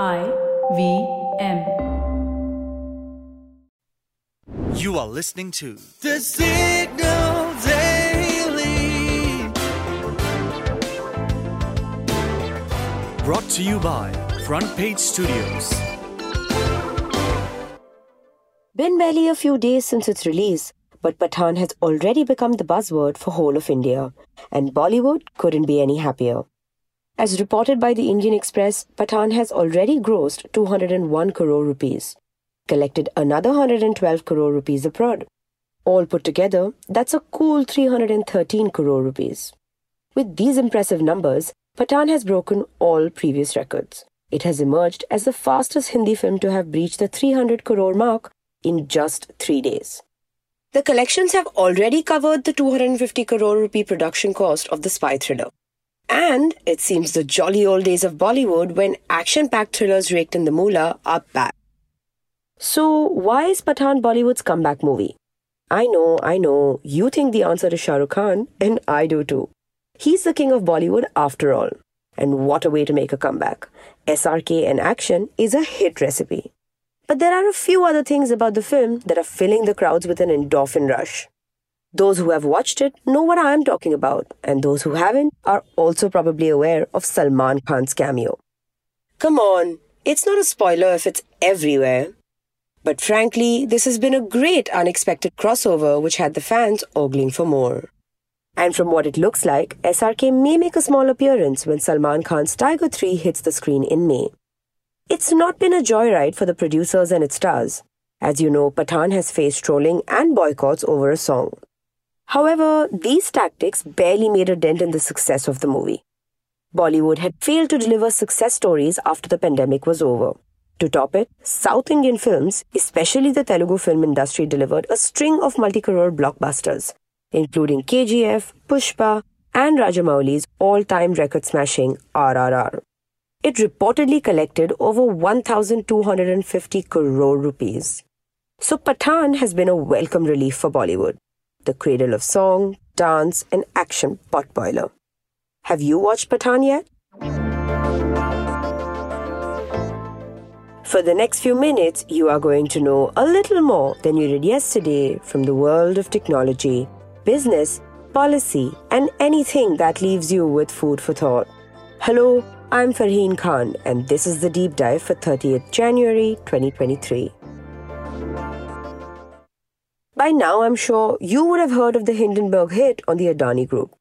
I V M. You are listening to The Signal Daily. Brought to you by Front Page Studios. Been barely a few days since its release, but Pathaan has already become the buzzword for whole of India, and Bollywood couldn't be any happier. As reported by the Indian Express, Pathaan has already grossed 201 crore rupees, collected another 112 crore rupees abroad. All put together, that's a cool 313 crore rupees. With these impressive numbers, Pathaan has broken all previous records. It has emerged as the fastest Hindi film to have breached the 300 crore mark in just three days. The collections have already covered the 250 crore rupee production cost of the spy thriller. And it seems the jolly old days of Bollywood when action packed thrillers raked in the moolah are back. So, why is Pathaan Bollywood's comeback movie? I know, I know, you think the answer is Shah Rukh Khan, and I do too. He's the king of Bollywood after all. And what a way to make a comeback. SRK and action is a hit recipe. But there are a few other things about the film that are filling the crowds with an endorphin rush. Those who have watched it know what I am talking about, and those who haven't are also probably aware of Salman Khan's cameo. Come on, it's not a spoiler if it's everywhere. But frankly, this has been a great unexpected crossover which had the fans ogling for more. And from what it looks like, SRK may make a small appearance when Salman Khan's Tiger 3 hits the screen in May. It's not been a joyride for the producers and its stars. As you know, Pathaan has faced trolling and boycotts over a song. However, these tactics barely made a dent in the success of the movie. Bollywood had failed to deliver success stories after the pandemic was over. To top it, South Indian films, especially the Telugu film industry, delivered a string of multi crore blockbusters, including KGF, Pushpa, and Rajamouli's all time record smashing RRR. It reportedly collected over 1,250 crore rupees. So Pathaan has been a welcome relief for Bollywood, the cradle of song, dance, and action potboiler. Have you watched Pathaan yet? For the next few minutes, you are going to know a little more than you did yesterday from the world of technology, business, policy, and anything that leaves you with food for thought. Hello, I'm Farheen Khan, and this is the deep dive for 30th January 2023. By now, I'm sure you would have heard of the Hindenburg hit on the Adani Group.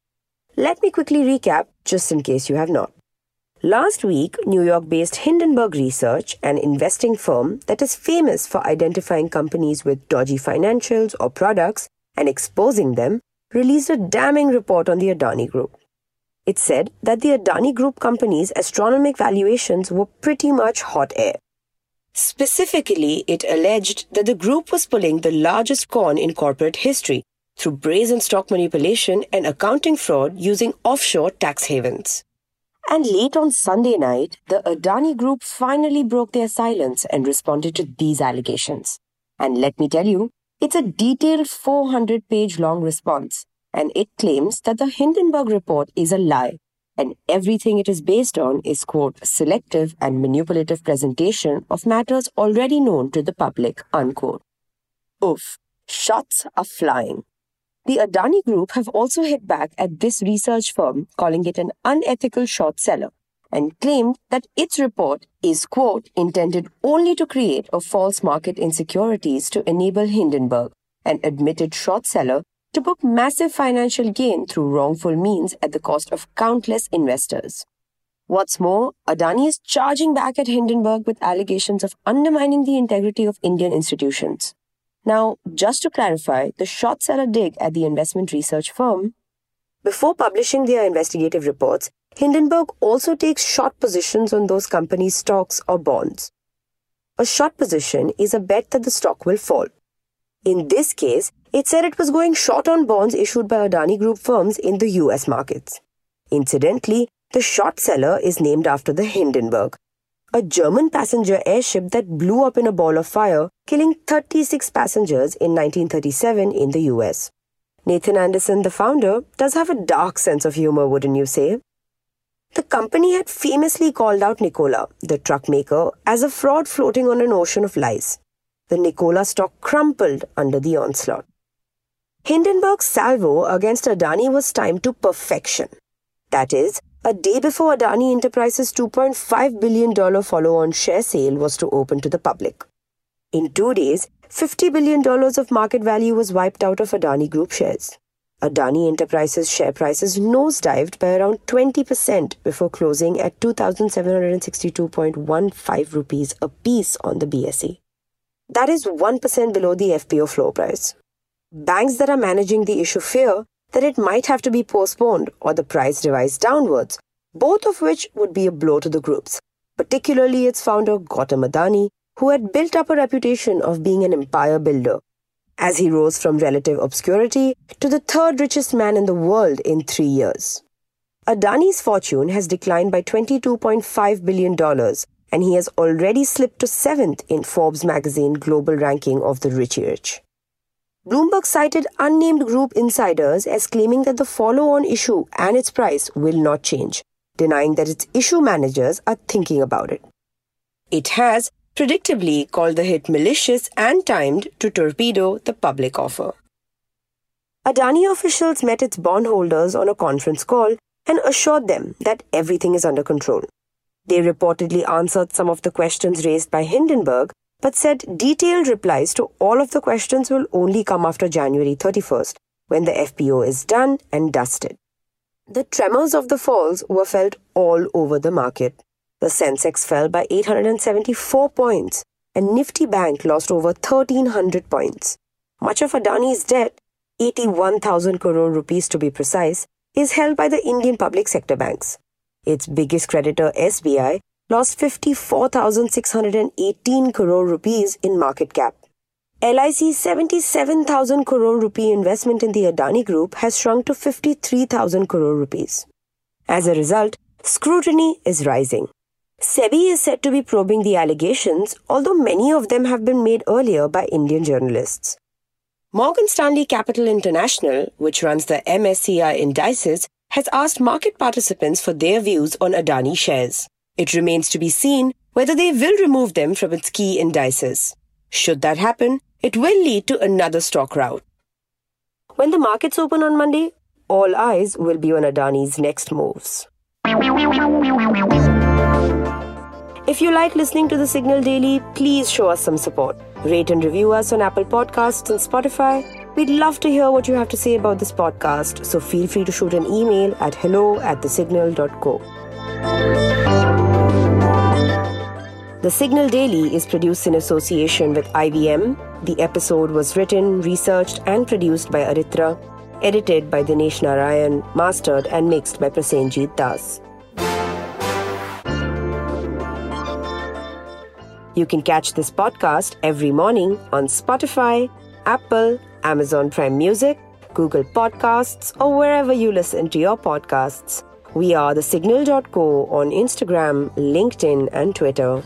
Let me quickly recap just in case you have not. Last week, New York based Hindenburg Research, an investing firm that is famous for identifying companies with dodgy financials or products and exposing them, released a damning report on the Adani Group. It said that the Adani Group companies' astronomical valuations were pretty much hot air. Specifically, it alleged that the group was pulling the largest con in corporate history through brazen stock manipulation and accounting fraud using offshore tax havens. And late on Sunday night, the Adani Group finally broke their silence and responded to these allegations. And let me tell you, it's a detailed 400 page long response and it claims that the Hindenburg report is a lie and everything it is based on is, quote, selective and manipulative presentation of matters already known to the public, unquote. Oof, shots are flying. The Adani Group have also hit back at this research firm, calling it an unethical short seller, and claimed that its report is, quote, intended only to create a false market insecurities to enable Hindenburg, an admitted short seller, to book massive financial gain through wrongful means at the cost of countless investors. What's more, Adani is charging back at Hindenburg with allegations of undermining the integrity of Indian institutions. Now, just to clarify, the short seller dig at the investment research firm. Before publishing their investigative reports, Hindenburg also takes short positions on those companies' stocks or bonds. A short position is a bet that the stock will fall. In this case, it said it was going short on bonds issued by Adani Group firms in the US markets. Incidentally, the short seller is named after the Hindenburg, a German passenger airship that blew up in a ball of fire, killing 36 passengers in 1937 in the US. Nathan Anderson, the founder, does have a dark sense of humor, wouldn't you say? the company had famously called out Nikola, the truck maker, as a fraud floating on an ocean of lies. The Nikola stock crumpled under the onslaught. Hindenburg's salvo against Adani was timed to perfection. That is, a day before Adani Enterprises' $2.5 billion follow on share sale was to open to the public. In two days, $50 billion of market value was wiped out of Adani Group shares. Adani Enterprises share prices nosedived by around 20% before closing at 2,762.15 rupees a piece on the BSE. That is 1% below the FPO floor price. Banks that are managing the issue fear that it might have to be postponed or the price revised downwards, both of which would be a blow to the groups, particularly its founder Gautam Adani, who had built up a reputation of being an empire builder as he rose from relative obscurity to the third richest man in the world in three years. Adani's fortune has declined by $22.5 billion, and he has already slipped to seventh in Forbes magazine global ranking of the richy rich. Bloomberg cited unnamed group insiders as claiming that the follow on issue and its price will not change, denying that its issue managers are thinking about it. It has, predictably called the hit malicious and timed to torpedo the public offer. Adani officials met its bondholders on a conference call and assured them that everything is under control. They reportedly answered some of the questions raised by Hindenburg, but said detailed replies to all of the questions will only come after January 31st, when the FPO is done and dusted. The tremors of the falls were felt all over the market. The Sensex fell by 874 points and Nifty Bank lost over 1300 points. Much of Adani's debt, 81,000 crore rupees to be precise, is held by the Indian public sector banks. Its biggest creditor, SBI, lost 54,618 crore rupees in market cap. LIC's 77,000 crore rupee investment in the Adani Group has shrunk to 53,000 crore rupees. As a result, scrutiny is rising. SEBI is said to be probing the allegations, although many of them have been made earlier by Indian journalists. Morgan Stanley Capital International, which runs the MSCI indices, has asked market participants for their views on Adani shares. It remains to be seen whether they will remove them from its key indices. Should that happen, it will lead to another stock rout. When the markets open on Monday, all eyes will be on Adani's next moves. If you like listening to the Signal Daily, please show us some support. Rate and review us on Apple Podcasts and Spotify. We'd love to hear what you have to say about this podcast, so feel free to shoot an email at hello at thesignal.co. The Signal Daily is produced in association with IVM. The episode was written, researched, and produced by Aritra, edited by Dinesh Narayan, mastered and mixed by Prasenjit Das. You can catch this podcast every morning on Spotify, Apple, Amazon Prime Music, Google Podcasts, or wherever you listen to your podcasts. We are the signal.co on Instagram, LinkedIn, and Twitter.